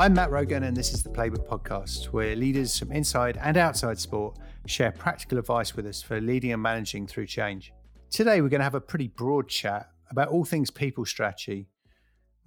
I'm Matt Rogan, and this is the Playbook Podcast, where leaders from inside and outside sport share practical advice with us for leading and managing through change. Today, we're going to have a pretty broad chat about all things people strategy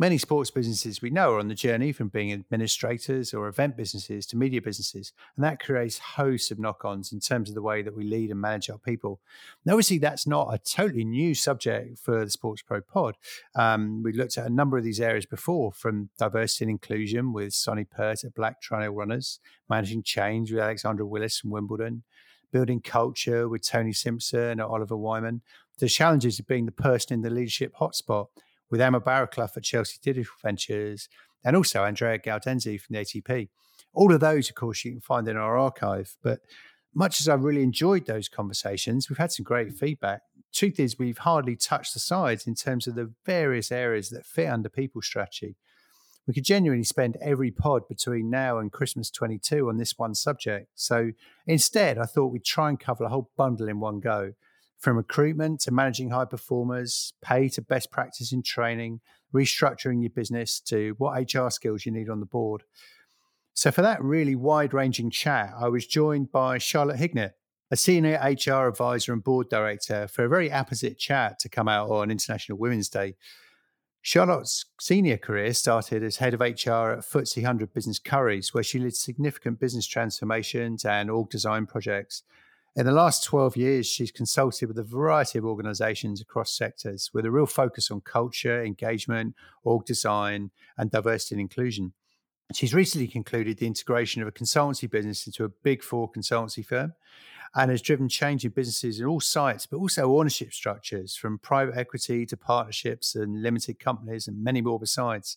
Many sports businesses we know are on the journey from being administrators or event businesses to media businesses, and that creates hosts of knock ons in terms of the way that we lead and manage our people. And obviously, that's not a totally new subject for the SportsPro pod. Um, we looked at a number of these areas before, from diversity and inclusion with Sonny Pert at Black Trail Runners, managing change with Alexandra Willis from Wimbledon, building culture with Tony Simpson or Oliver Wyman, the challenges of being the person in the leadership hotspot with Emma Barraclough at Chelsea Digital Ventures, and also Andrea Gaudenzi from the ATP. All of those, of course, you can find in our archive. But much as I really enjoyed those conversations, we've had some great feedback. Truth is, we've hardly touched the sides in terms of the various areas that fit under people strategy. We could genuinely spend every pod between now and Christmas 22 on this one subject. So instead, I thought we'd try and cover a whole bundle in one go from recruitment to managing high performers, pay to best practice in training, restructuring your business to what HR skills you need on the board. So, for that really wide ranging chat, I was joined by Charlotte Hignett, a senior HR advisor and board director, for a very apposite chat to come out on International Women's Day. Charlotte's senior career started as head of HR at FTSE 100 Business Currys, where she led significant business transformations and org design projects. In the last 12 years, she's consulted with a variety of organizations across sectors with a real focus on culture, engagement, org design, and diversity and inclusion. She's recently concluded the integration of a consultancy business into a big four consultancy firm and has driven change in businesses in all sites, but also ownership structures from private equity to partnerships and limited companies and many more besides.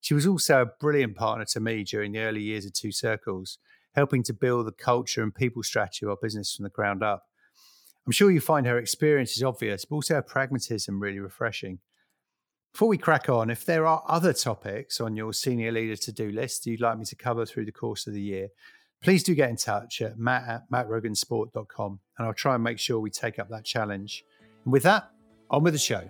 She was also a brilliant partner to me during the early years of Two Circles helping to build the culture and people strategy of our business from the ground up. I'm sure you find her experience is obvious, but also her pragmatism really refreshing. Before we crack on, if there are other topics on your senior leader to do list you'd like me to cover through the course of the year, please do get in touch at matt at mattrogansport.com and I'll try and make sure we take up that challenge. And with that, on with the show.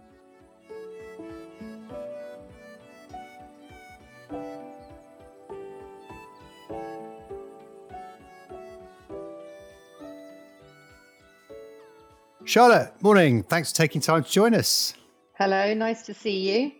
Charlotte, morning. Thanks for taking time to join us. Hello, nice to see you.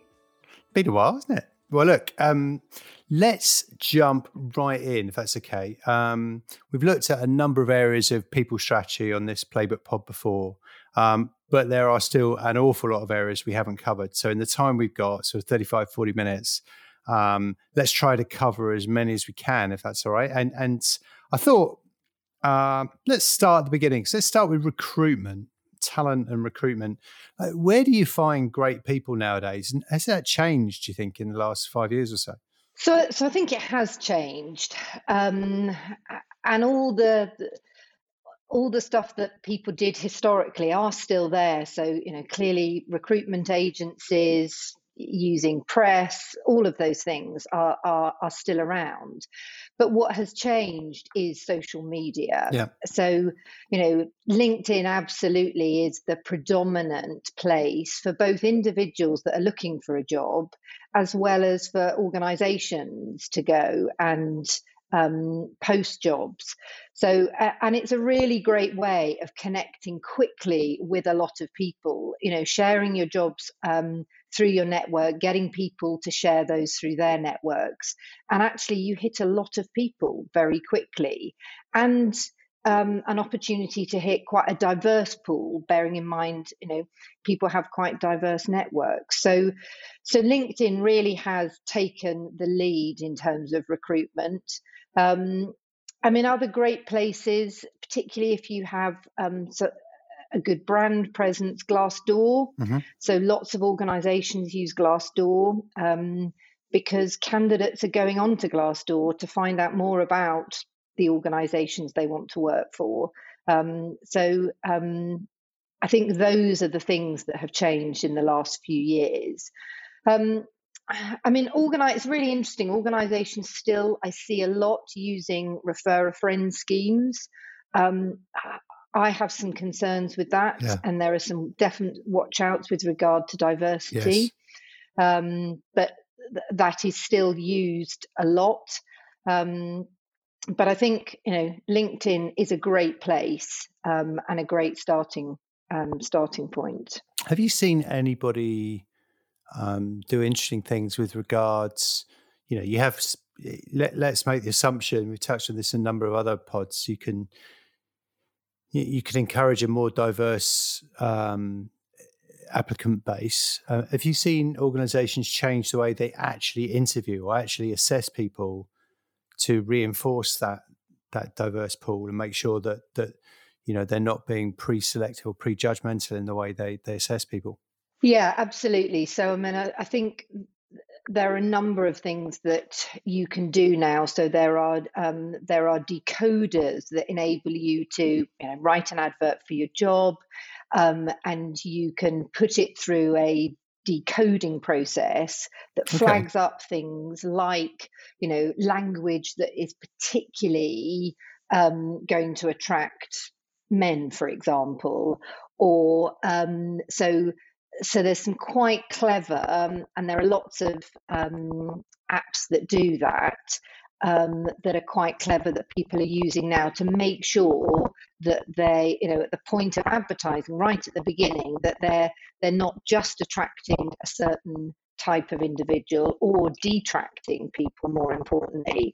Been a while, hasn't it? Well, look, um, let's jump right in, if that's okay. Um, we've looked at a number of areas of people strategy on this Playbook pod before, um, but there are still an awful lot of areas we haven't covered. So, in the time we've got, so 35, 40 minutes, um, let's try to cover as many as we can, if that's all right. And, and I thought, uh, let's start at the beginning. So, let's start with recruitment talent and recruitment. Where do you find great people nowadays? And has that changed, do you think, in the last five years or so? So, so I think it has changed, um, and all the all the stuff that people did historically are still there. So, you know, clearly recruitment agencies, using press, all of those things are, are, are still around. But what has changed is social media. Yeah. So, you know, LinkedIn absolutely is the predominant place for both individuals that are looking for a job as well as for organizations to go and um, post jobs. So, uh, and it's a really great way of connecting quickly with a lot of people, you know, sharing your jobs um, through your network, getting people to share those through their networks. And actually, you hit a lot of people very quickly. And um, an opportunity to hit quite a diverse pool, bearing in mind, you know, people have quite diverse networks. So, so LinkedIn really has taken the lead in terms of recruitment. Um, I mean, other great places, particularly if you have um, so a good brand presence, Glassdoor. Mm-hmm. So lots of organisations use Glassdoor um, because candidates are going on to Glassdoor to find out more about the organisations they want to work for. Um, so um, I think those are the things that have changed in the last few years. Um, I mean, organize. It's really interesting. Organisations still, I see a lot using refer a friend schemes. Um, I have some concerns with that, yeah. and there are some definite watch outs with regard to diversity. Yes. Um, but th- that is still used a lot. Um, but I think you know LinkedIn is a great place um, and a great starting um, starting point. Have you seen anybody um, do interesting things with regards? You know, you have. Let, let's make the assumption we've touched on this in a number of other pods. You can you can encourage a more diverse um, applicant base. Uh, have you seen organisations change the way they actually interview or actually assess people to reinforce that that diverse pool and make sure that that you know they're not being pre-selective or prejudgmental in the way they they assess people? Yeah, absolutely. So I mean, I, I think there are a number of things that you can do now. So there are um, there are decoders that enable you to you know, write an advert for your job, um, and you can put it through a decoding process that flags okay. up things like you know language that is particularly um, going to attract men, for example, or um, so so there's some quite clever, um, and there are lots of um, apps that do that. Um, that are quite clever that people are using now to make sure that they, you know, at the point of advertising, right at the beginning, that they're they're not just attracting a certain type of individual or detracting people. More importantly,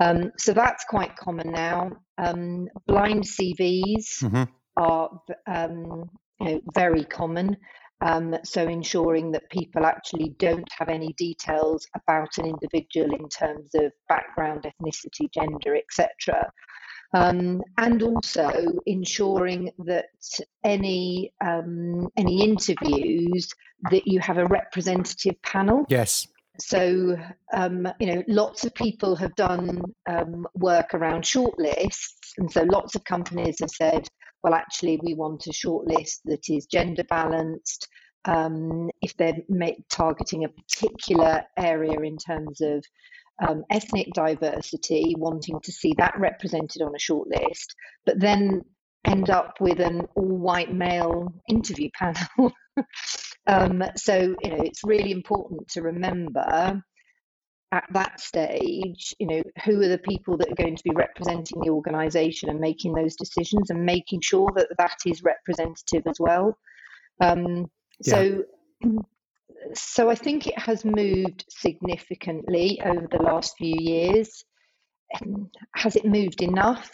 um, so that's quite common now. Um, blind CVs mm-hmm. are um, you know, very common. Um, so ensuring that people actually don't have any details about an individual in terms of background, ethnicity, gender, etc. Um, and also ensuring that any um, any interviews that you have a representative panel. Yes. So um, you know, lots of people have done um, work around shortlists, and so lots of companies have said, well, actually, we want a shortlist that is gender balanced. Um, if they're targeting a particular area in terms of um, ethnic diversity, wanting to see that represented on a shortlist, but then end up with an all white male interview panel. um, so, you know, it's really important to remember at that stage, you know, who are the people that are going to be representing the organisation and making those decisions and making sure that that is representative as well. Um, yeah. So, so I think it has moved significantly over the last few years. Has it moved enough?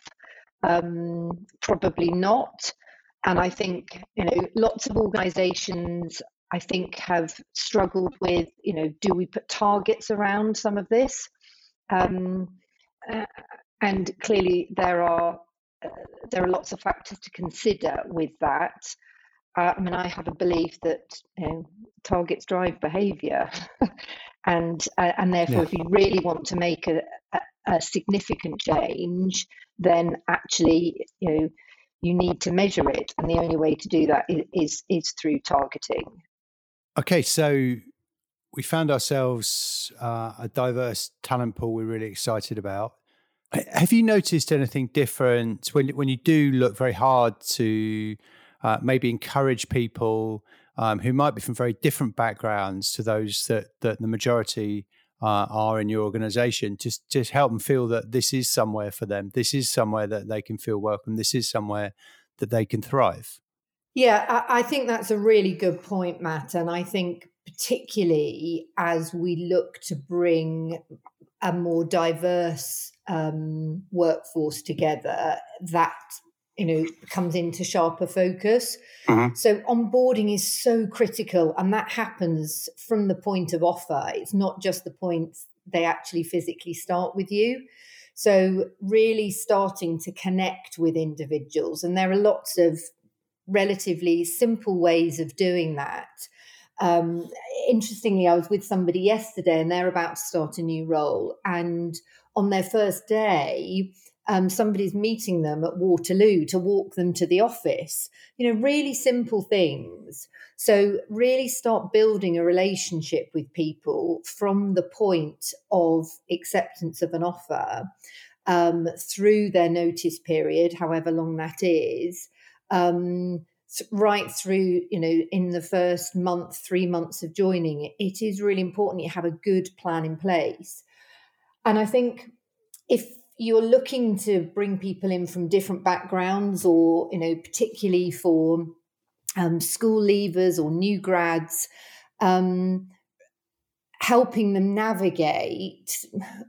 Um, probably not. And I think you know lots of organisations I think have struggled with, you know, do we put targets around some of this? Um, uh, and clearly there are uh, there are lots of factors to consider with that. Uh, I mean, I have a belief that you know, targets drive behaviour, and uh, and therefore, yeah. if you really want to make a, a, a significant change, then actually, you know, you need to measure it, and the only way to do that is is, is through targeting. Okay, so we found ourselves uh, a diverse talent pool we're really excited about. Have you noticed anything different when when you do look very hard to uh, maybe encourage people um, who might be from very different backgrounds to those that that the majority uh, are in your organization? Just just help them feel that this is somewhere for them. This is somewhere that they can feel welcome. This is somewhere that they can thrive. Yeah, I, I think that's a really good point, Matt. And I think particularly as we look to bring a more diverse um, workforce together, that you know comes into sharper focus. Mm-hmm. So onboarding is so critical, and that happens from the point of offer. It's not just the point they actually physically start with you. So really starting to connect with individuals, and there are lots of relatively simple ways of doing that. Um, interestingly, I was with somebody yesterday and they're about to start a new role. And on their first day, um, somebody's meeting them at Waterloo to walk them to the office. You know, really simple things. So, really start building a relationship with people from the point of acceptance of an offer um, through their notice period, however long that is, um, right through, you know, in the first month, three months of joining, it is really important you have a good plan in place. And I think if you're looking to bring people in from different backgrounds, or you know, particularly for um, school leavers or new grads, um, helping them navigate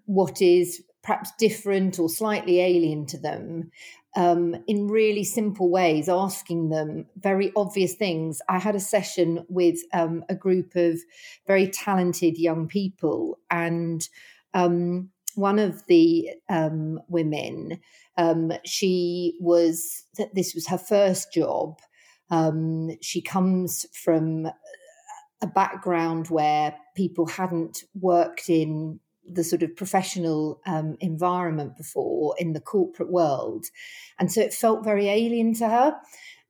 what is perhaps different or slightly alien to them um, in really simple ways, asking them very obvious things. I had a session with um, a group of very talented young people, and um, one of the um, women, um, she was, this was her first job. Um, she comes from a background where people hadn't worked in the sort of professional um, environment before in the corporate world. And so it felt very alien to her.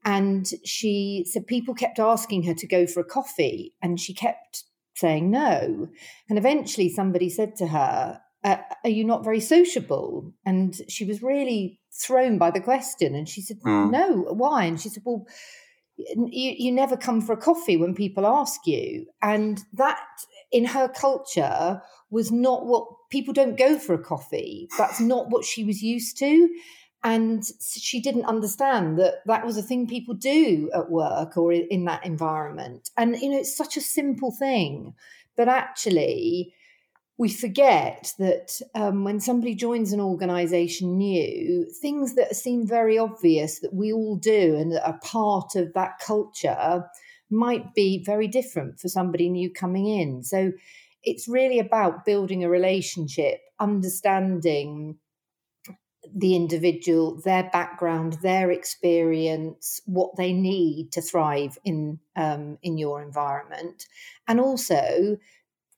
And she said people kept asking her to go for a coffee, and she kept saying no. And eventually somebody said to her, uh, Are you not very sociable? And she was really thrown by the question. And she said, mm. No, why? And she said, Well, you, you never come for a coffee when people ask you. And that in her culture was not what people don't go for a coffee. That's not what she was used to. And she didn't understand that that was a thing people do at work or in that environment. And, you know, it's such a simple thing. But actually, we forget that um, when somebody joins an organization new, things that seem very obvious that we all do and that are part of that culture might be very different for somebody new coming in. So it's really about building a relationship, understanding the individual, their background, their experience, what they need to thrive in um, in your environment, and also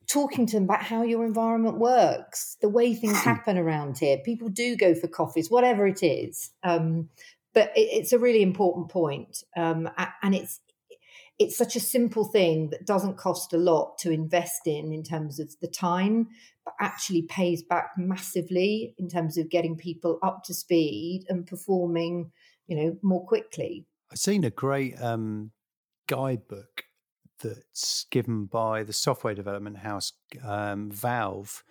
talking to them about how your environment works, the way things happen around here. People do go for coffees, whatever it is. Um, but it, it's a really important point, um, and it's it's such a simple thing that doesn't cost a lot to invest in in terms of the time but actually pays back massively in terms of getting people up to speed and performing you know more quickly. I've seen a great um, guidebook that's given by the software development house um, valve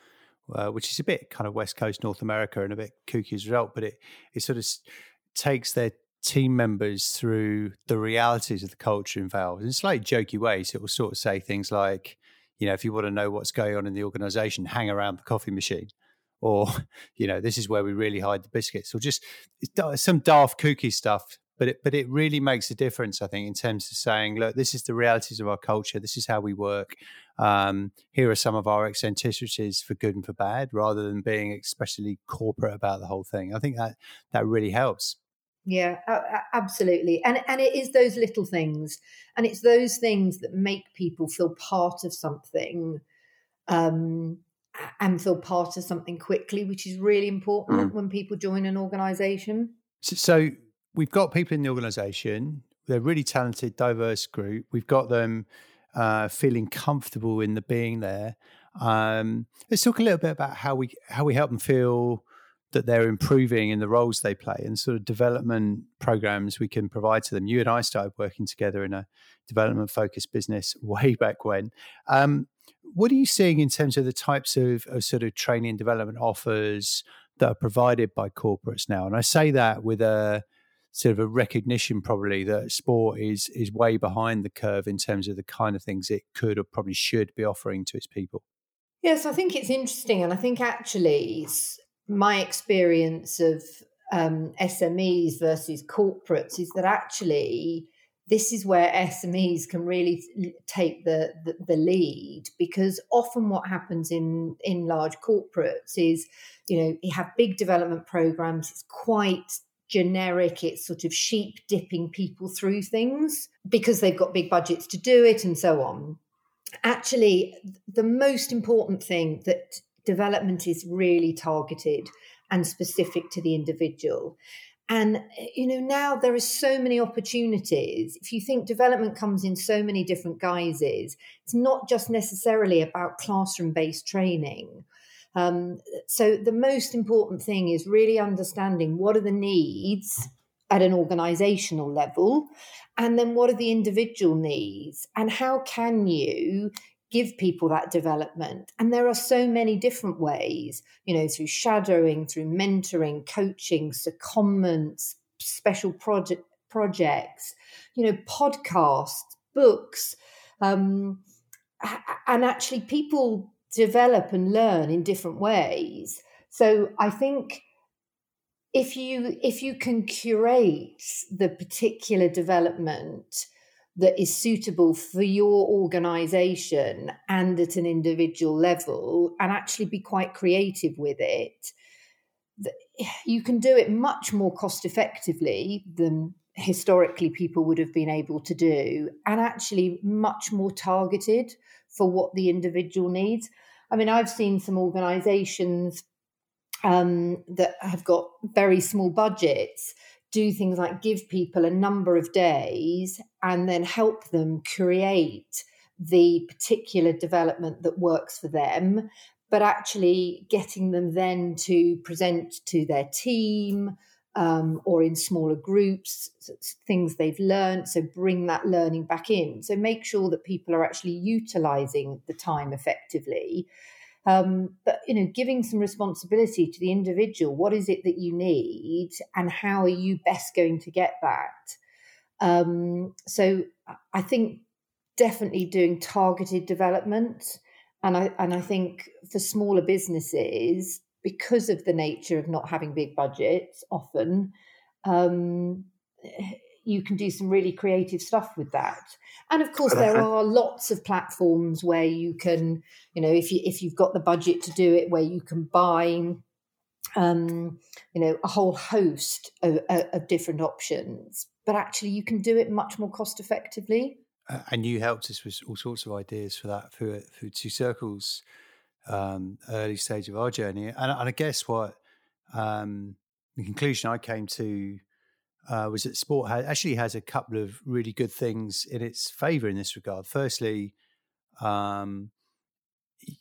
uh, which is a bit kind of west coast north america and a bit kooky as a result but it, it sort of takes their team members through the realities of the culture involved in a slightly jokey ways. It will sort of say things like, you know, if you want to know what's going on in the organization, hang around the coffee machine. Or, you know, this is where we really hide the biscuits, or just some daft kooky stuff. But it, but it really makes a difference, I think, in terms of saying, look, this is the realities of our culture. This is how we work. Um, here are some of our eccentricities for good and for bad, rather than being especially corporate about the whole thing. I think that that really helps. Yeah, absolutely. And and it is those little things, and it's those things that make people feel part of something, um, and feel part of something quickly, which is really important mm. when people join an organisation. So, so we've got people in the organisation. They're really talented, diverse group. We've got them uh, feeling comfortable in the being there. Um, let's talk a little bit about how we how we help them feel that they're improving in the roles they play and sort of development programs we can provide to them. You and I started working together in a development focused business way back when. Um, what are you seeing in terms of the types of, of, sort of training and development offers that are provided by corporates now? And I say that with a sort of a recognition probably that sport is is way behind the curve in terms of the kind of things it could or probably should be offering to its people. Yes, I think it's interesting, and I think actually my experience of um, SMEs versus corporates is that actually this is where SMEs can really take the, the, the lead because often what happens in in large corporates is you know you have big development programs it's quite generic it's sort of sheep dipping people through things because they've got big budgets to do it and so on. Actually the most important thing that development is really targeted and specific to the individual. And, you know, now there are so many opportunities. If you think development comes in so many different guises, it's not just necessarily about classroom based training. Um, so the most important thing is really understanding what are the needs at an organizational level and then what are the individual needs and how can you give people that development. And there are so many different ways you know through shadowing through mentoring coaching secondments special project projects you know podcasts books um, and actually people develop and learn in different ways. So i think if you if you can curate the particular development that is suitable for your organization and at an individual level and actually be quite creative with it you can do it much more cost effectively than historically people would have been able to do and actually much more targeted for what the individual needs. I mean i've seen some organizations um, that have got very small budgets do things like give people a number of days and then help them create the particular development that works for them, but actually getting them then to present to their team um, or in smaller groups, things they've learned. So bring that learning back in. So make sure that people are actually utilizing the time effectively um, but you know, giving some responsibility to the individual. What is it that you need, and how are you best going to get that? Um, so I think definitely doing targeted development, and I and I think for smaller businesses, because of the nature of not having big budgets, often um, you can do some really creative stuff with that. And of course, there are lots of platforms where you can, you know, if you if you've got the budget to do it, where you can buy, um, you know, a whole host of, of different options. But actually, you can do it much more cost effectively. Uh, and you helped us with all sorts of ideas for that for for Two Circles, um, early stage of our journey. And, and I guess what um, the conclusion I came to uh, was that sport actually has a couple of really good things in its favor in this regard. Firstly, um,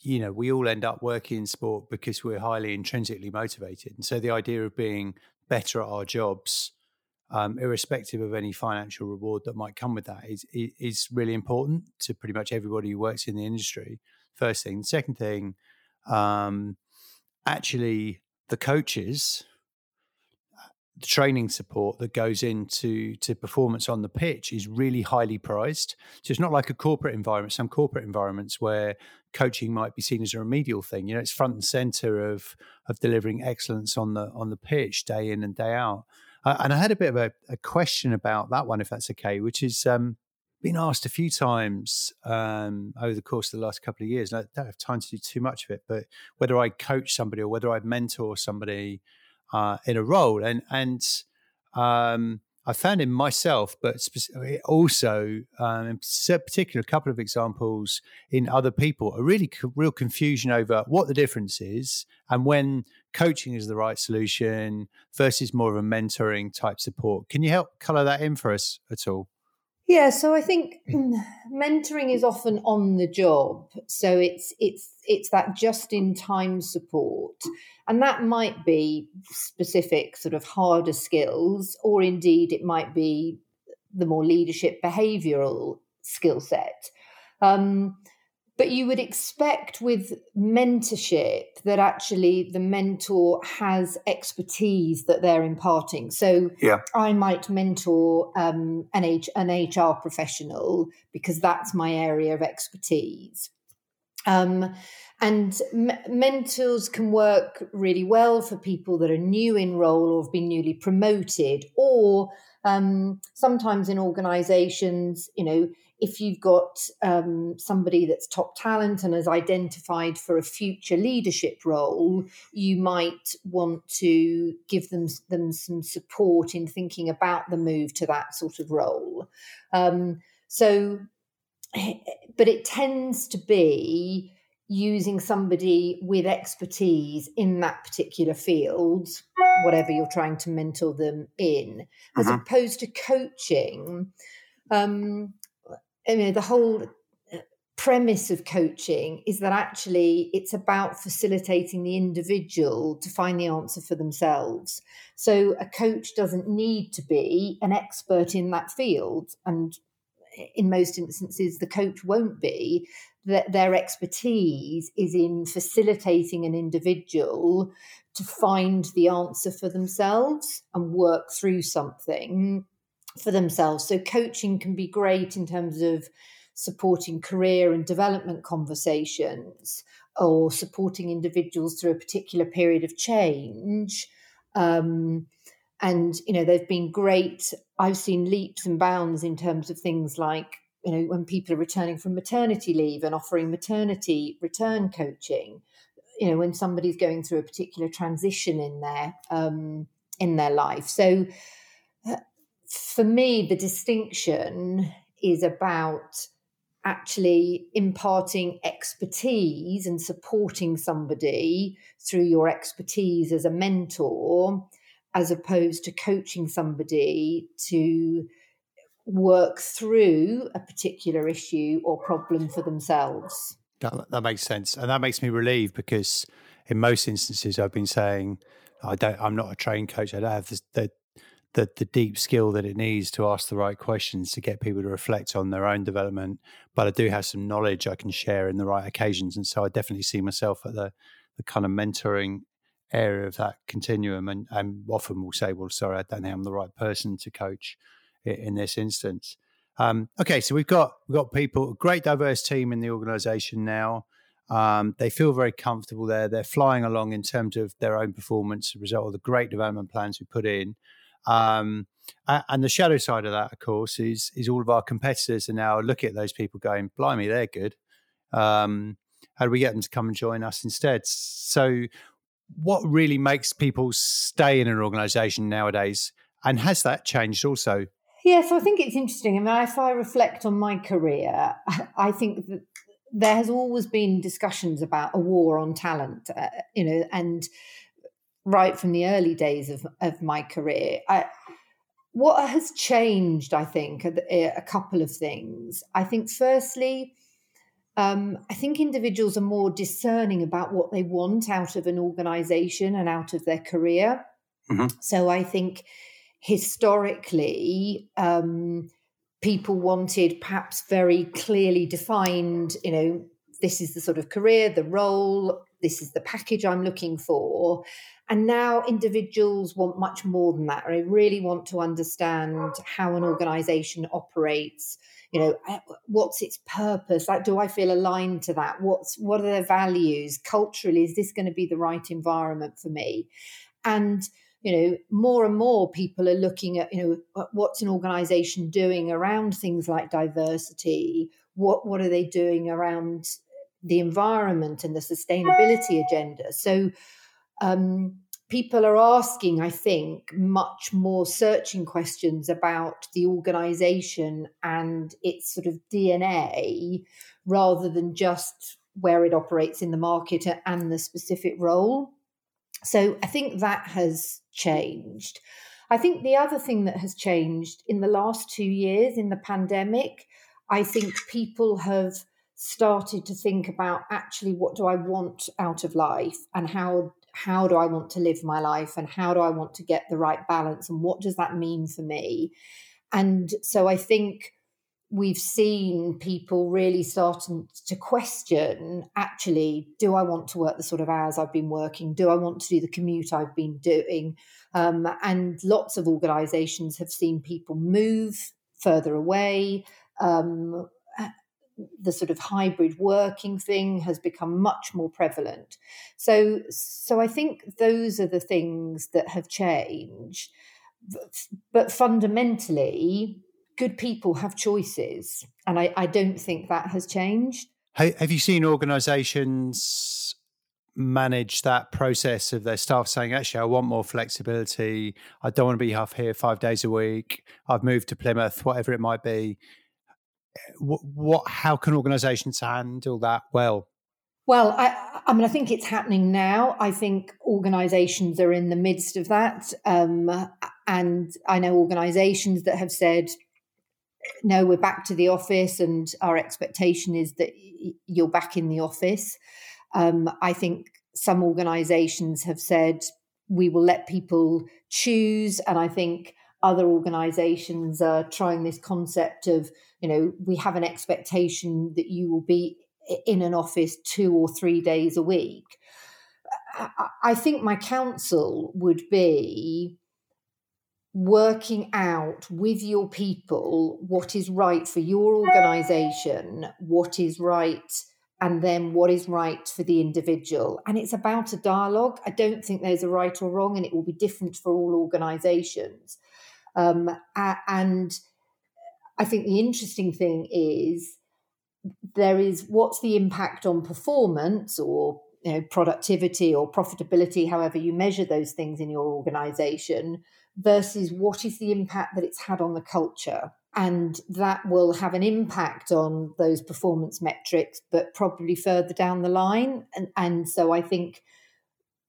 you know, we all end up working in sport because we're highly intrinsically motivated. And so the idea of being better at our jobs, um, irrespective of any financial reward that might come with that, is, is really important to pretty much everybody who works in the industry. First thing. The second thing, um, actually, the coaches the training support that goes into to performance on the pitch is really highly prized. So it's not like a corporate environment. Some corporate environments where coaching might be seen as a remedial thing. You know, it's front and center of of delivering excellence on the on the pitch day in and day out. Uh, and I had a bit of a, a, question about that one, if that's okay, which is um, been asked a few times um, over the course of the last couple of years. And I don't have time to do too much of it, but whether I coach somebody or whether I mentor somebody uh, in a role, and and um, I found in myself, but also um, in particular, a couple of examples in other people, a really real confusion over what the difference is and when coaching is the right solution versus more of a mentoring type support. Can you help color that in for us at all? Yeah, so I think mentoring is often on the job. So it's it's it's that just in time support. And that might be specific sort of harder skills or indeed it might be the more leadership behavioral skill set. Um, but you would expect with mentorship that actually the mentor has expertise that they're imparting. So yeah. I might mentor um, an, H, an HR professional because that's my area of expertise. Um, and m- mentors can work really well for people that are new in role or have been newly promoted, or um, sometimes in organizations, you know, if you've got um, somebody that's top talent and has identified for a future leadership role, you might want to give them, them some support in thinking about the move to that sort of role. Um, so, but it tends to be using somebody with expertise in that particular field, whatever you're trying to mentor them in, as uh-huh. opposed to coaching. Um, I mean, the whole uh, premise of coaching is that actually it's about facilitating the individual to find the answer for themselves. So a coach doesn't need to be an expert in that field. And eh, in most instances, the coach won't be. That their expertise is in facilitating an individual to find the answer for themselves and work through something for themselves. So coaching can be great in terms of supporting career and development conversations or supporting individuals through a particular period of change. Um, and, you know, they've been great. I've seen leaps and bounds in terms of things like, you know, when people are returning from maternity leave and offering maternity return coaching, you know, when somebody's going through a particular transition in their um, in their life. So, for me, the distinction is about actually imparting expertise and supporting somebody through your expertise as a mentor, as opposed to coaching somebody to work through a particular issue or problem for themselves. That, that makes sense. And that makes me relieved because in most instances I've been saying, I don't, I'm not a trained coach. I don't have the, the, the, the deep skill that it needs to ask the right questions to get people to reflect on their own development. But I do have some knowledge I can share in the right occasions, and so I definitely see myself at the the kind of mentoring area of that continuum. And, and often will say, "Well, sorry, I don't think I'm the right person to coach in this instance." Um, okay, so we've got we've got people, a great diverse team in the organisation now. Um, they feel very comfortable there. They're flying along in terms of their own performance, as a result of the great development plans we put in. Um, and the shadow side of that, of course, is is all of our competitors are now looking at those people going, "Blimey, they're good." Um, how do we get them to come and join us instead? So, what really makes people stay in an organisation nowadays, and has that changed also? Yeah, so I think it's interesting. I mean, if I reflect on my career, I think that there has always been discussions about a war on talent, uh, you know, and right from the early days of, of my career. I, what has changed, I think, a, a couple of things. I think, firstly, um, I think individuals are more discerning about what they want out of an organization and out of their career. Mm-hmm. So I think historically, um, people wanted perhaps very clearly defined, you know, this is the sort of career, the role, this is the package I'm looking for. And now individuals want much more than that. They really want to understand how an organization operates. You know, eh, what's its purpose? Like, do I feel aligned to that? What's what are their values? Culturally, is this going to be the right environment for me? And you know, more and more people are looking at, you know, what's an organization doing around things like diversity? What what are they doing around the environment and the sustainability agenda? So um, people are asking, I think, much more searching questions about the organization and its sort of DNA rather than just where it operates in the market and the specific role. So I think that has changed. I think the other thing that has changed in the last two years in the pandemic, I think people have started to think about actually what do I want out of life and how how do I want to live my life and how do I want to get the right balance and what does that mean for me? And so I think we've seen people really starting to question actually, do I want to work the sort of hours I've been working? Do I want to do the commute I've been doing? Um, and lots of organizations have seen people move further away. Um, the sort of hybrid working thing has become much more prevalent. So, so I think those are the things that have changed. But fundamentally, good people have choices, and I, I don't think that has changed. Have you seen organisations manage that process of their staff saying, actually, I want more flexibility. I don't want to be half here five days a week. I've moved to Plymouth, whatever it might be what, what how can organizations handle that well? Well I, I mean i think it's happening now. I think organizations are in the midst of that. Um, and i know organizations that have said no, we're back to the office, and our expectation is that you're back in the office. Um, I think some organisations have said we will let people choose, and I think other organisations are trying this concept of you know we have an expectation that you will be in an office two or three days a week. I think my counsel would be working out with your people what is right for your organization, what is right, and then what is right for the individual. And it's about a dialogue. I don't think there's a right or wrong, and it will be different for all organizations. Um, and I think the interesting thing is there is what's the impact on performance or you know, productivity or profitability, however you measure those things in your organization, versus what is the impact that it's had on the culture. And that will have an impact on those performance metrics, but probably further down the line. And, and so I think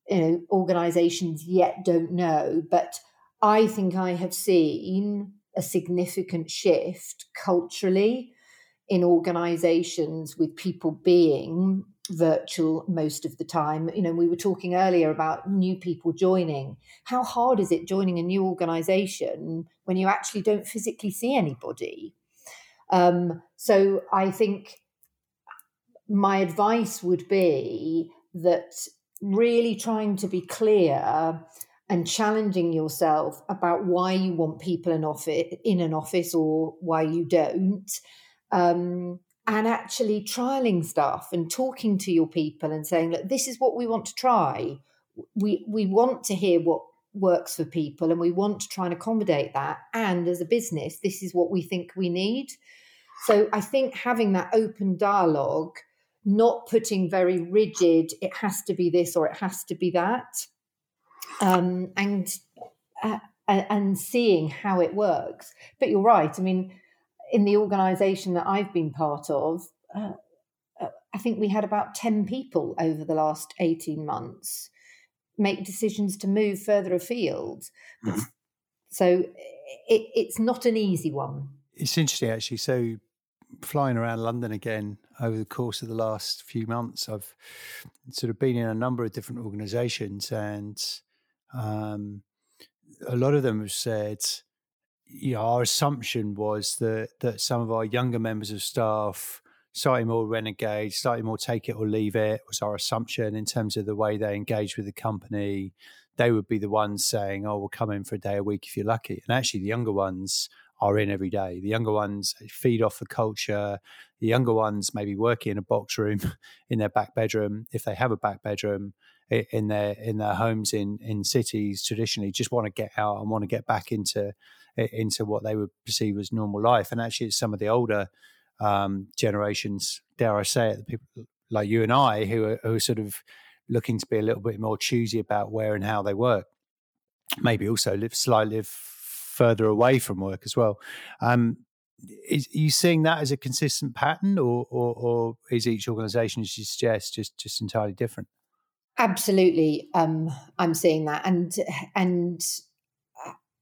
you know, organizations yet don't know, but I think I have seen a significant shift culturally in organizations with people being virtual most of the time. You know, we were talking earlier about new people joining. How hard is it joining a new organization when you actually don't physically see anybody? Um, so I think my advice would be that really trying to be clear and challenging yourself about why you want people in office in an office or why you don't um, and actually trialing stuff and talking to your people and saying, look, this is what we want to try. We we want to hear what works for people and we want to try and accommodate that. And as a business, this is what we think we need. So I think having that open dialogue, not putting very rigid, it has to be this or it has to be that, um, and uh, and seeing how it works. But you're right. I mean, in the organisation that I've been part of, uh, uh, I think we had about 10 people over the last 18 months make decisions to move further afield. Mm-hmm. So it, it's not an easy one. It's interesting, actually. So, flying around London again over the course of the last few months, I've sort of been in a number of different organizations, and um, a lot of them have said, you know, our assumption was that that some of our younger members of staff slightly more renegade, slightly more take it or leave it was our assumption in terms of the way they engage with the company. They would be the ones saying, "Oh, we'll come in for a day a week if you're lucky." And actually, the younger ones are in every day. The younger ones feed off the culture. The younger ones maybe working in a box room in their back bedroom, if they have a back bedroom in their in their homes in in cities. Traditionally, just want to get out and want to get back into into what they would perceive as normal life. And actually, it's some of the older um, generations, dare I say it, the people like you and I, who are, who are sort of looking to be a little bit more choosy about where and how they work. Maybe also live slightly further away from work as well. Um, is are you seeing that as a consistent pattern, or, or, or is each organisation, as you suggest, just just entirely different? Absolutely, um, I'm seeing that, and and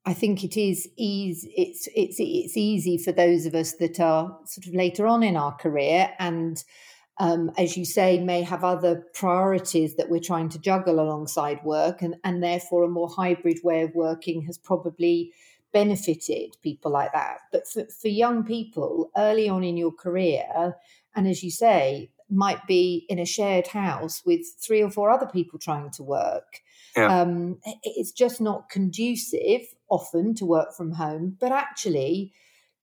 I think it is easy. It's it's it's easy for those of us that are sort of later on in our career, and um, as you say, may have other priorities that we're trying to juggle alongside work, and and therefore a more hybrid way of working has probably benefited people like that. But for, for young people early on in your career, and as you say, might be in a shared house with three or four other people trying to work. Yeah. Um, it's just not conducive often to work from home, but actually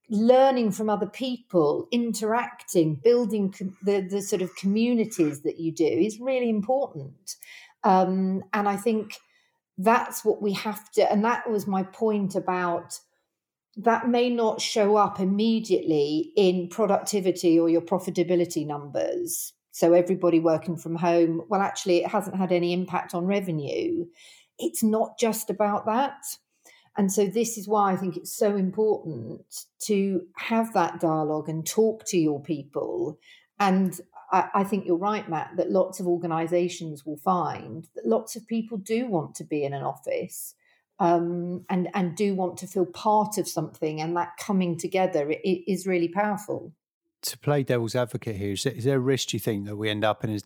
learning from other people, interacting, building com- the, the sort of communities that you do is really important. Um, and I think that's what we have to, and that was my point about that may not show up immediately in productivity or your profitability numbers so everybody working from home, well, actually, it hasn't had any impact on revenue. It's not just about that. And so, this is why I think it's so important to have that dialogue and talk to your people. And I, I think you're right, Matt, that lots of organizations will find that lots of people do want to be in an office. Um, and and do want to feel part of something, and that coming together is really powerful. To play devil's advocate here, is there, is there a risk? Do you think that we end up in a,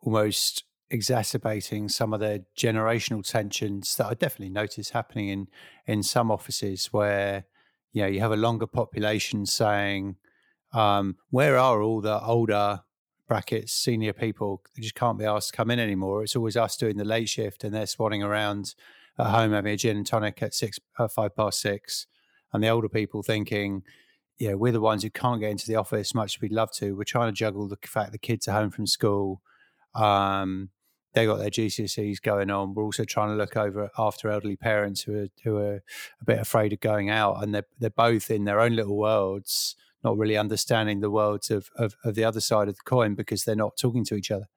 almost exacerbating some of the generational tensions that I definitely notice happening in in some offices where you know you have a longer population saying, um, "Where are all the older brackets senior people? They just can't be asked to come in anymore. It's always us doing the late shift, and they're swanning around at home having a gin and tonic at six, uh, five past six, and the older people thinking." Yeah, we're the ones who can't get into the office much as we'd love to. We're trying to juggle the fact the kids are home from school. Um, they got their GCSEs going on. We're also trying to look over after elderly parents who are who are a bit afraid of going out, and they're they're both in their own little worlds, not really understanding the worlds of, of, of the other side of the coin because they're not talking to each other.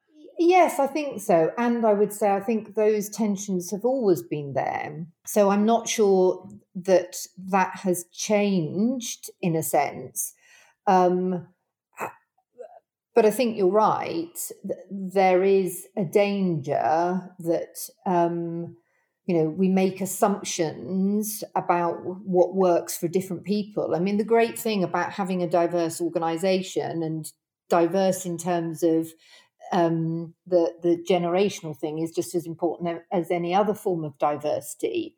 Yes, I think so. And I would say I think those tensions have always been there. So I'm not sure that that has changed in a sense. Um, but I think you're right. There is a danger that um, you know we make assumptions about what works for different people. I mean, the great thing about having a diverse organisation and diverse in terms of um, the the generational thing is just as important as any other form of diversity.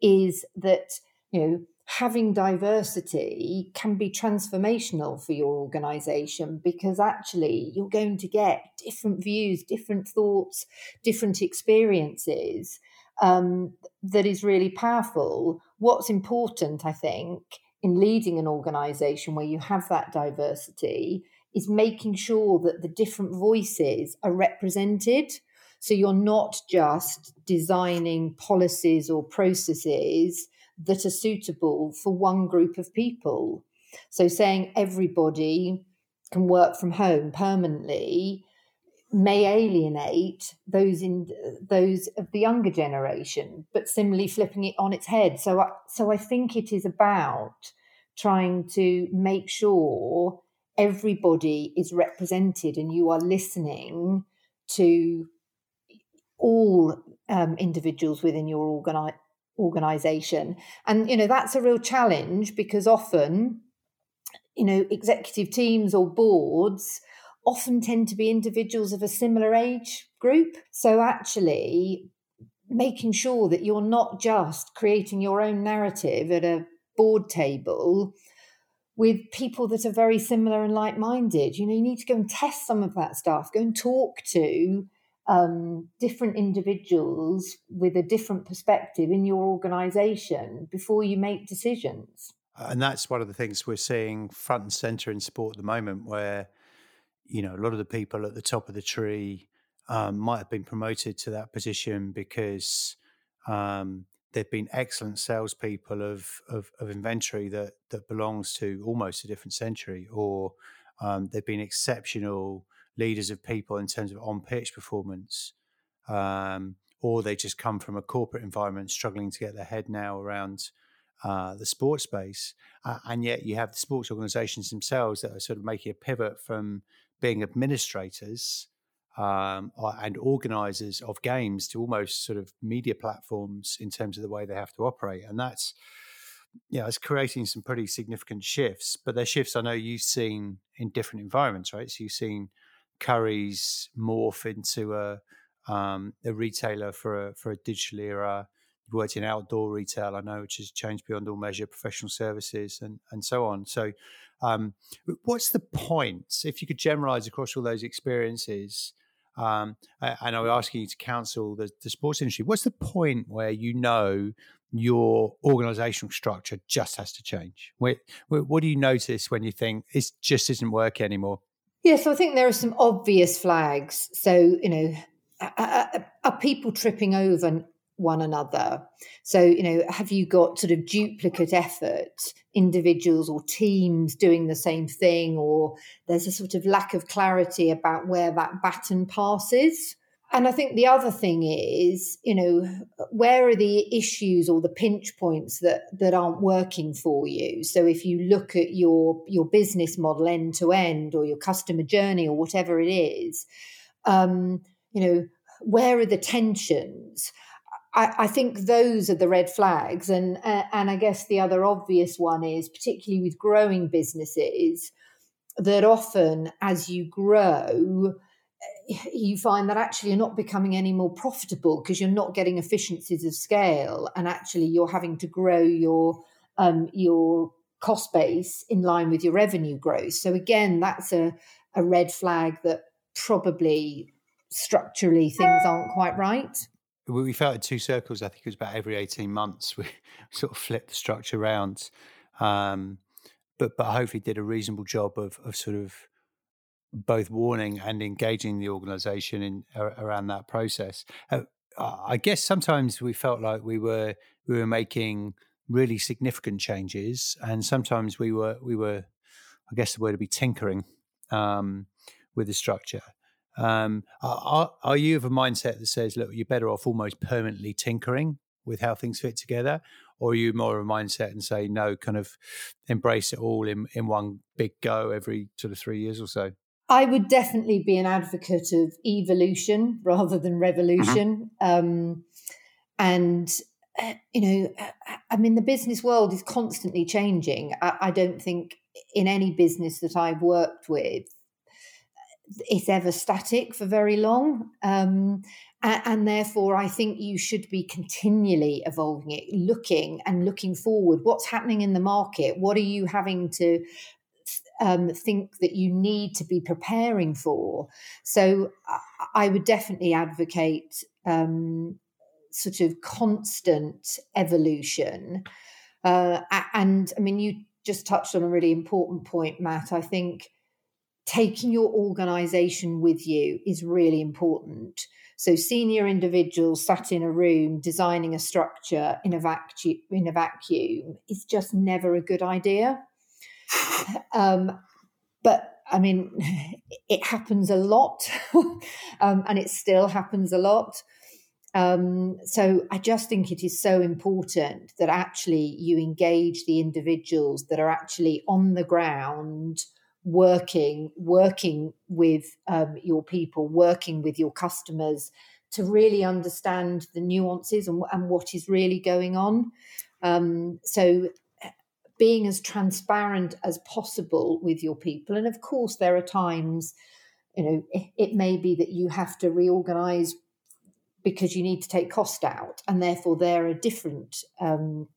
Is that you know having diversity can be transformational for your organization because actually you're going to get different views, different thoughts, different experiences. Um, that is really powerful. What's important, I think, in leading an organization where you have that diversity is making sure that the different voices are represented. So you're not just designing policies or processes that are suitable for one group of people. So saying everybody can work from home permanently may alienate those in those of the younger generation but similarly flipping it on its head so I, so I think it is about trying to make sure everybody is represented and you are listening to all um, individuals within your organi- organization. And, you know, that's a real challenge because often, you know, executive teams or boards often tend to be individuals of a similar age group. So actually, making sure that you're not just creating your own narrative at a board table with people that are very similar and like minded. You know, you need to go and test some of that stuff, go and talk to um, different individuals with a different perspective in your organization before you make decisions. And that's one of the things we're seeing front and center in sport at the moment, where, you know, a lot of the people at the top of the tree um, might have been promoted to that position because um, they've been excellent salespeople of, of, of inventory that, that belongs to almost a different century, or um, they've been exceptional leaders of people in terms of on pitch performance, um, or they just come from a corporate environment struggling to get their head now around uh, the sports space. Uh, and yet you have the sports organizations themselves that are sort of making a pivot from being administrators um, and organizers of games to almost sort of media platforms in terms of the way they have to operate. And that's, yeah, it's creating some pretty significant shifts. But they're shifts I know you've seen in different environments, right? So you've seen Currys morph into a um, a retailer for a for a digital era. You've worked in outdoor retail, I know, which has changed beyond all measure, professional services, and and so on. So, um, what's the point if you could generalize across all those experiences? Um, and I'm asking you to counsel the, the sports industry. What's the point where you know your organizational structure just has to change? What, what do you notice when you think it just isn't working anymore? Yeah, so I think there are some obvious flags. So, you know, are, are people tripping over one another? So, you know, have you got sort of duplicate effort, individuals or teams doing the same thing, or there's a sort of lack of clarity about where that baton passes? And I think the other thing is, you know, where are the issues or the pinch points that that aren't working for you? So if you look at your your business model end to end, or your customer journey, or whatever it is, um, you know, where are the tensions? I, think those are the red flags, and uh, and I guess the other obvious one is particularly with growing businesses that often as you grow, you find that actually you're not becoming any more profitable because you're not getting efficiencies of scale, and actually you're having to grow your um, your cost base in line with your revenue growth. So again, that's a, a red flag that probably structurally things aren't quite right. We felt in Two Circles. I think it was about every eighteen months we sort of flipped the structure around, um, but but hopefully did a reasonable job of of sort of both warning and engaging the organisation in around that process. Uh, I guess sometimes we felt like we were we were making really significant changes, and sometimes we were we were, I guess the word would be tinkering um, with the structure. Um, are, are you of a mindset that says, look, you're better off almost permanently tinkering with how things fit together, or are you more of a mindset and say no, kind of embrace it all in in one big go every sort of three years or so? I would definitely be an advocate of evolution rather than mm-hmm. revolution. Um, and uh, you know, uh, I mean, the business world is constantly changing. I, I don't think in any business that I've worked with, it's ever static for very long. Um, and, and, therefore, I think you should be continually evolving it, looking and looking forward. What's happening in the market? What are you having to um, think that you need to be preparing for? So, I would definitely advocate um, sort of constant evolution. Uh, and I mean, you just touched on a really important point, Matt. I think taking your organization with you is really important. So, senior individuals sat in a room designing a structure in a, vacuum, in a vacuum is just never a good idea. Um, but I mean, it happens a lot, um, and it still happens a lot. Um, so I just think it is so important that actually you engage the individuals that are actually on the ground working working with um, your people working with your customers to really understand the nuances and, and what is really going on. Um, so being as transparent as possible with your people. And of course there are times you know it, it may be that you have to reorganize because you need to take cost out, and therefore there are different um,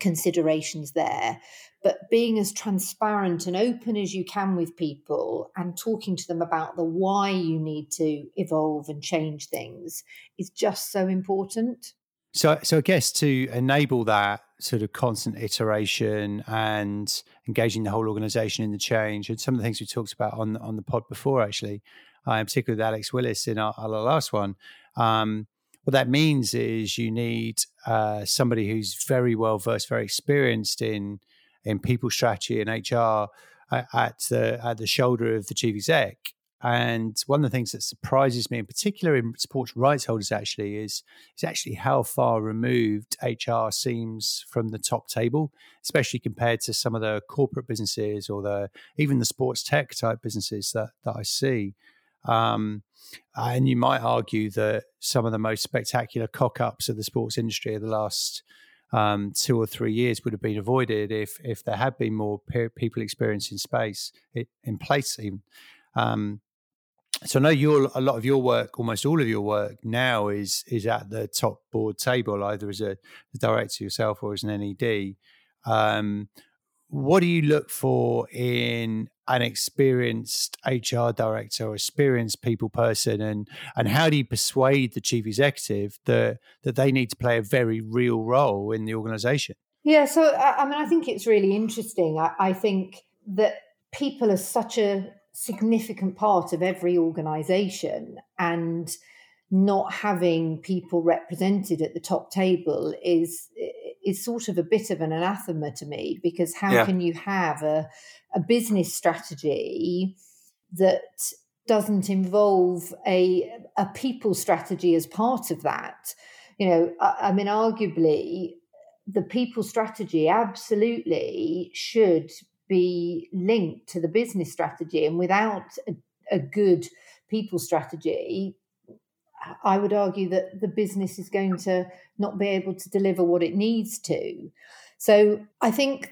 considerations there. But being as transparent and open as you can with people and talking to them about the why you need to evolve and change things is just so important. So, so I guess to enable that sort of constant iteration and engaging the whole organization in the change, and some of the things we talked about on on the pod before, actually, uh, in particular with Alex Willis in our, our last one, um, what that means is you need uh, somebody who's very well versed, very experienced in in people strategy and HR at the at the shoulder of the chief exec. And one of the things that surprises me, in particular in sports rights holders, actually is is actually how far removed HR seems from the top table, especially compared to some of the corporate businesses or the even the sports tech type businesses that that I see. Um, and you might argue that some of the most spectacular cock ups of the sports industry of the last um, two or three years would have been avoided if if there had been more pe- people experiencing space in place even. Um, so I know your a lot of your work, almost all of your work now is is at the top board table, either as a, a director yourself or as an NED. Um, what do you look for in an experienced HR director or experienced people person and and how do you persuade the chief executive that that they need to play a very real role in the organization? Yeah, so uh, I mean I think it's really interesting. I, I think that people are such a significant part of every organization and not having people represented at the top table is is sort of a bit of an anathema to me because how yeah. can you have a, a business strategy that doesn't involve a a people strategy as part of that you know I, I mean arguably the people strategy absolutely should be linked to the business strategy and without a, a good people strategy I would argue that the business is going to not be able to deliver what it needs to. So I think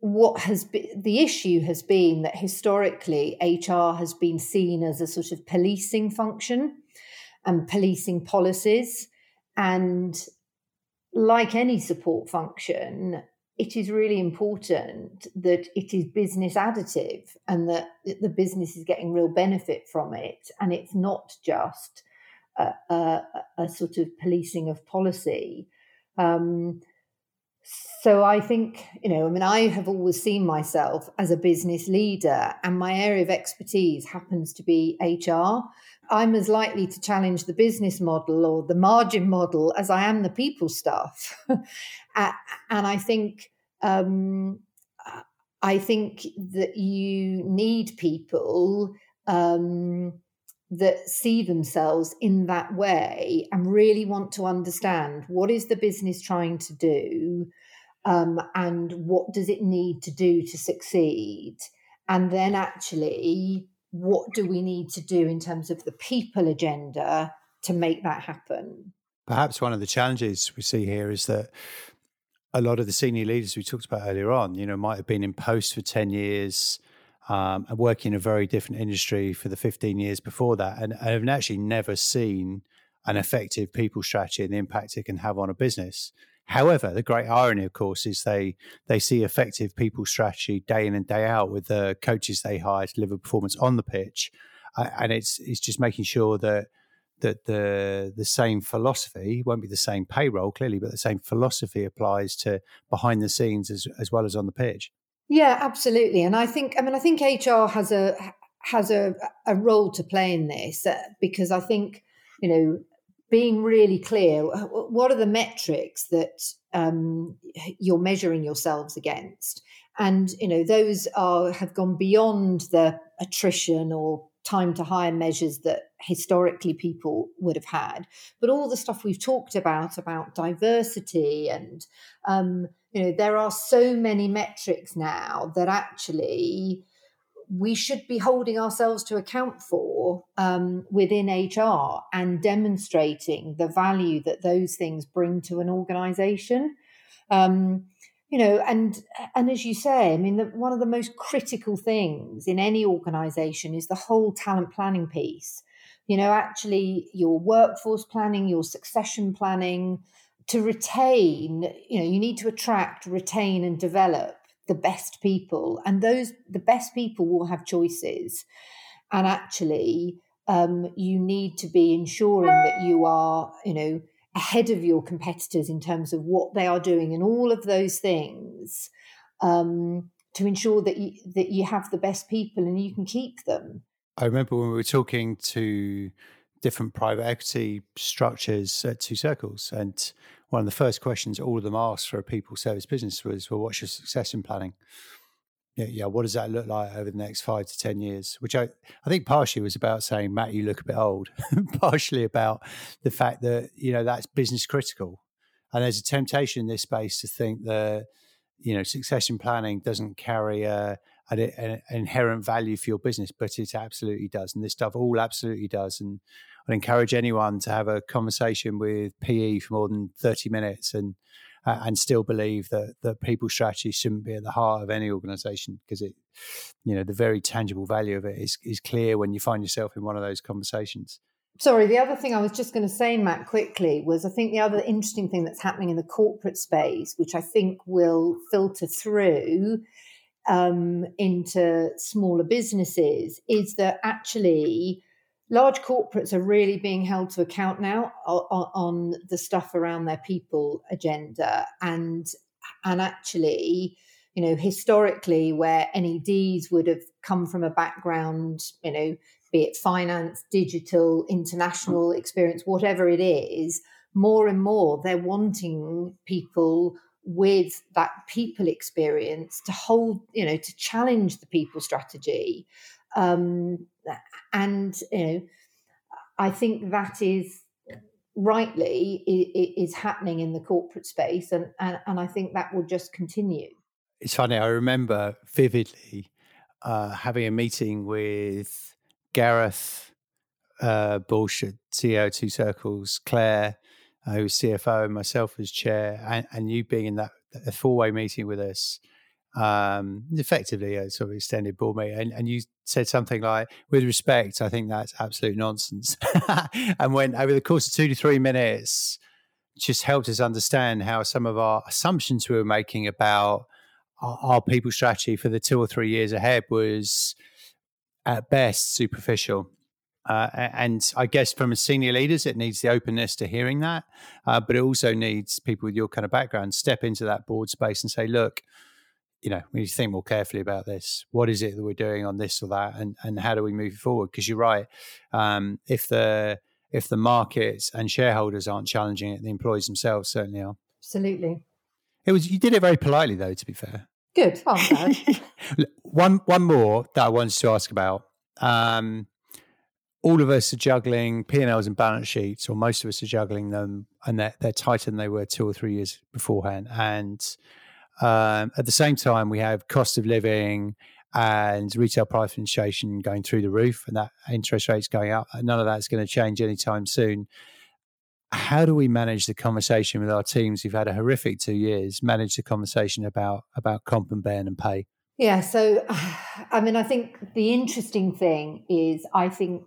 what has been the issue has been that historically HR has been seen as a sort of policing function and policing policies. And like any support function, it is really important that it is business additive and that the business is getting real benefit from it. And it's not just a, a, sort of policing of policy. Um, so I think, you know, I mean, I have always seen myself as a business leader, and my area of expertise happens to be HR. I'm as likely to challenge the business model or the margin model as I am the people stuff. and I think um, I think that you need people um, that see themselves in that way and really want to understand what is the business trying to do um, and what does it need to do to succeed? And then actually what do we need to do in terms of the people agenda to make that happen? Perhaps one of the challenges we see here is that a lot of the senior leaders we talked about earlier on, you know, might have been in post for 10 years um, and working in a very different industry for the 15 years before that and, I've actually never seen an effective people strategy and the impact it can have on a business. However, the great irony, of course, is they they see effective people strategy day in and day out with the coaches they hire to deliver performance on the pitch, uh, and it's it's just making sure that that the the same philosophy won't be the same payroll clearly, but the same philosophy applies to behind the scenes as as well as on the pitch. Yeah, absolutely. And I think I mean I think HR has a has a a role to play in this uh, because I think you know being really clear what are the metrics that um, you're measuring yourselves against and you know those are have gone beyond the attrition or time to hire measures that historically people would have had but all the stuff we've talked about about diversity and um, you know there are so many metrics now that actually we should be holding ourselves to account for um, within HR and demonstrating the value that those things bring to an organization. Um, you know and and as you say i mean the, one of the most critical things in any organization is the whole talent planning piece you know actually your workforce planning your succession planning to retain you know you need to attract retain and develop the best people and those the best people will have choices and actually um, you need to be ensuring that you are you know ahead of your competitors in terms of what they are doing and all of those things um, to ensure that you, that you have the best people and you can keep them. I remember when we were talking to different private equity structures at Two Circles, and one of the first questions all of them asked for a people service business was, "Well, what's your succession planning?" yeah, yeah, what does that look like over the next five to ten years? Which I, I think partially was about saying, Matt, you look a bit old. partially about the fact that you know that's business critical, and there's a temptation in this space to think that you know succession planning doesn't carry a, a, an inherent value for your business, but it absolutely does, and this stuff all absolutely does. And I'd encourage anyone to have a conversation with PE for more than thirty minutes and uh, and still believe that that people strategy shouldn't be at the heart of any organization because it you know the very tangible value of it is is clear when you find yourself in one of those conversations sorry the other thing i was just going to say matt quickly was i think the other interesting thing that's happening in the corporate space which i think will filter through um, into smaller businesses is that actually large corporates are really being held to account now on, on, the stuff around their people agenda. And and actually you know historically where NEDs would have come from a background you know be it finance digital international experience whatever it is more and more they're wanting people with that people experience to hold you know to challenge the people strategy um, and you know, I think that is rightly is happening in the corporate space, and, and and I think that will just continue. It's funny. I remember vividly uh, having a meeting with Gareth uh, Balch CEO Two Circles, Claire, uh, who's CFO, and myself as chair, and, and you being in that four way meeting with us, um, effectively a sort of extended board meeting, and, and you said something like, "With respect, I think that's absolute nonsense," and went over the course of two to three minutes, just helped us understand how some of our assumptions we were making about our, our people strategy for the two or three years ahead was at best superficial. Uh, and I guess from a senior leaders, it needs the openness to hearing that, uh, but it also needs people with your kind of background step into that board space and say, look, you know, we need to think more carefully about this. What is it that we're doing on this or that, and and how do we move forward? Because you're right. Um, if the if the markets and shareholders aren't challenging it, the employees themselves certainly are. Absolutely. It was you did it very politely though. To be fair. Good. Oh, one one more that I wanted to ask about. Um, all of us are juggling P&Ls and balance sheets, or most of us are juggling them, and they're, they're tighter than they were two or three years beforehand. And um, at the same time, we have cost of living and retail price inflation going through the roof, and that interest rates going up. None of that's going to change anytime soon. How do we manage the conversation with our teams who've had a horrific two years? Manage the conversation about about comp and ben and pay. Yeah, so I mean, I think the interesting thing is, I think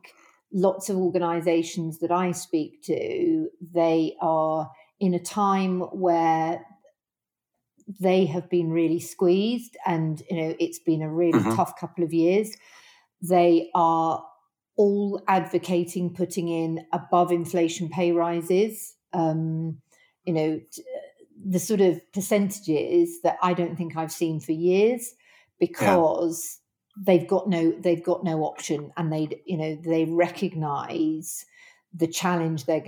lots of organizations that I speak to, they are in a time where they have been really squeezed and you know it's been a really mm-hmm. tough couple of years. They are all advocating putting in above inflation pay rises. Um, you know t- the sort of percentages that i don't think i've seen for years because they've got no they've got no option and they you know they recognize the challenge that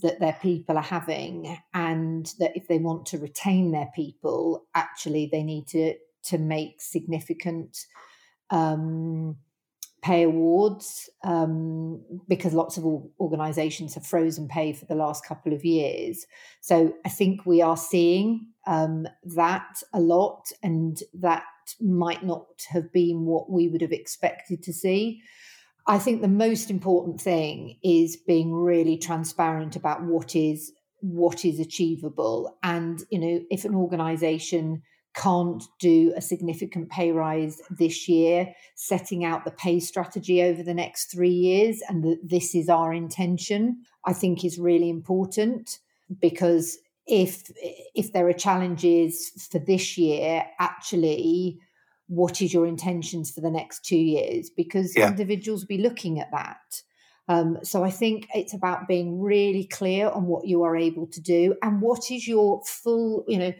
their people are having and that if they want to retain their people actually they need to to make significant um, pay awards um, because lots of organizations have frozen pay for the last couple of years. So i think we are seeing um, that a lot and that might not have been what we would have expected to see. I think the most important thing is being really transparent about what is what is achievable and you know if an organization can't do a significant pay rise this year setting out the pay strategy over the next 3 years and that this is our intention i think is really important because if if there are challenges for this year actually what is your intentions for the next two years? Because yeah. individuals will be looking at that. Um, so i think it's about being really clear on what you are able to do and what is your full you know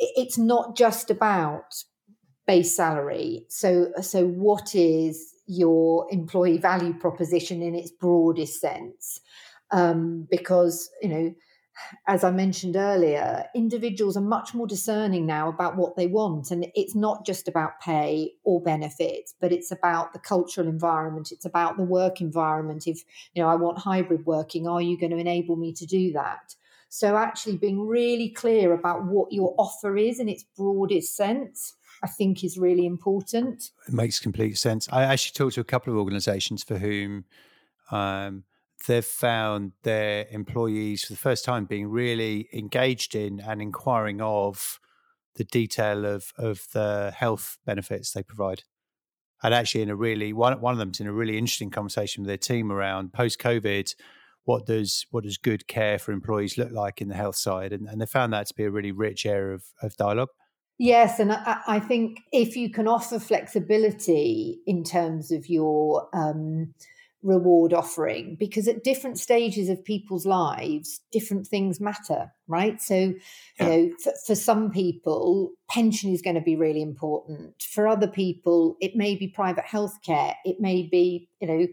it's not just about base salary. So so what is your employee value proposition in its broadest sense? Um, because you know as I mentioned earlier, individuals are much more discerning now about what they want. And it's not just about pay or benefits, but it's about the cultural environment. It's about the work environment. If, you know, I want hybrid working, are you going to enable me to do that? So actually being really clear about what your offer is in its broadest sense. I think is really important. It makes complete sense. I actually talked to a couple of organizations for whom um, they've found their employees for the first time being really engaged in and inquiring of the detail of of the health benefits they provide. And actually, in a really one one of them's in a really interesting conversation with their team around post COVID. What does what does good care for employees look like in the health side? And, and they found that to be a really rich area of, of dialogue. Yes, and I, I, think if you can offer flexibility in terms of your um, reward offering because at different stages of people's lives different things matter right? So yeah. you know for, for some people pension is going to be really important. For other people it may be private healthcare. It may be you know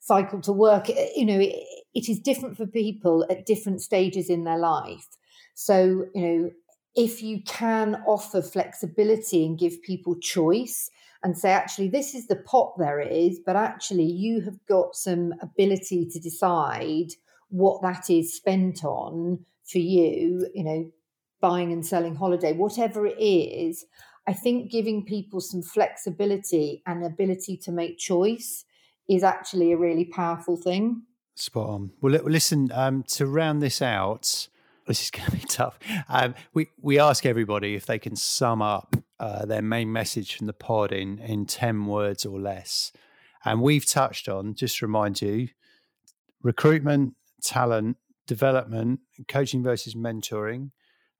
cycle to work. Eh, you know it, it is different for people at different stages in their life. So you know if you can offer flexibility and give people choice and say, actually, this is the pot there is, but actually, you have got some ability to decide what that is spent on for you, you know, buying and selling holiday, whatever it is. I think giving people some flexibility and ability to make choice is actually a really powerful thing. Spot on. Well, listen, um, to round this out, this is going to be tough. Um, we, we ask everybody if they can sum up uh, their main message from the pod in, in 10 words or less. And we've touched on, just to remind you, recruitment, talent, development, coaching versus mentoring,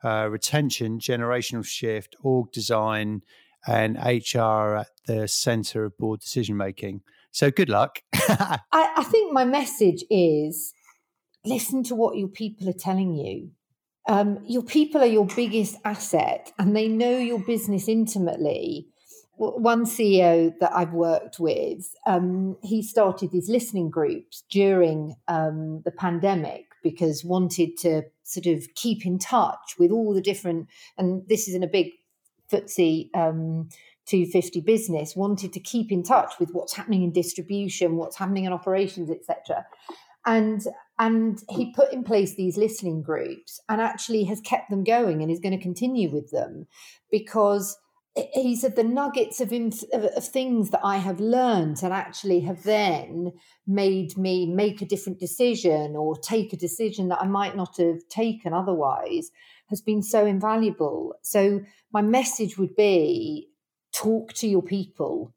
uh, retention, generational shift, org design, and HR at the center of board decision making. So good luck. I, I think my message is listen to what your people are telling you. Um, your people are your biggest asset and they know your business intimately. One CEO that I've worked with, um, he started these listening groups during um, the pandemic because wanted to sort of keep in touch with all the different, and this is in a big FTSE um, 250 business, wanted to keep in touch with what's happening in distribution, what's happening in operations, etc. And and he put in place these listening groups and actually has kept them going and is going to continue with them because he said the nuggets of, of, of, things that I have learned and actually have then made me make a different decision or take a decision that I might not have taken otherwise has been so invaluable. So my message would be talk to your people,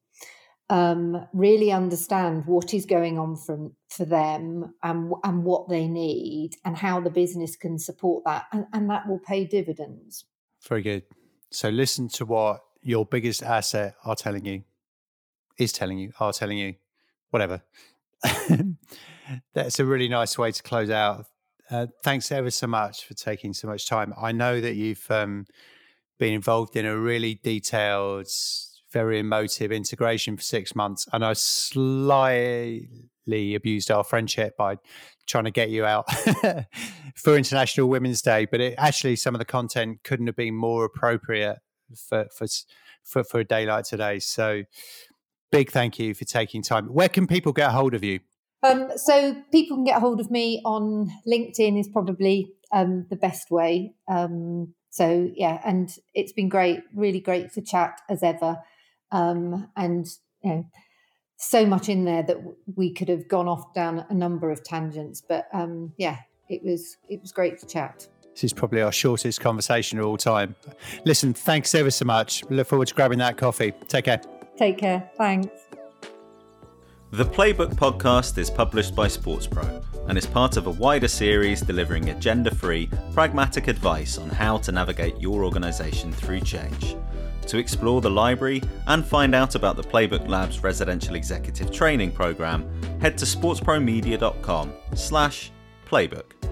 um, really understand what is going on from for them and and what they need and how the business can support that, and, and that will pay dividends. Very good. So listen to what your biggest asset are telling you, is telling you, are telling you, whatever. That's a really nice way to close out. Uh, thanks ever so much for taking so much time. I know that you've um, been involved in a really detailed, very emotive integration for six months, and I slightly abused our friendship by trying to get you out for International Women's Day. But it, actually, some of the content couldn't have been more appropriate for for for, for a day like today. So big thank you for taking time. Where can people get a hold of you? Um, so people can get a hold of me on LinkedIn is probably um, the best way. Um, so yeah, and it's been great, really great to chat as ever. Um, and you know, so much in there that we could have gone off down a number of tangents, but um, yeah, it was it was great to chat. This is probably our shortest conversation of all time. Listen, thanks ever so much. Look forward to grabbing that coffee. Take care. Take care. Thanks. The Playbook podcast is published by SportsPro and is part of a wider series delivering agenda free, pragmatic advice on how to navigate your organisation through change. To explore the library and find out about the Playbook Labs residential executive training program, head to sportspromedia.com slash playbook.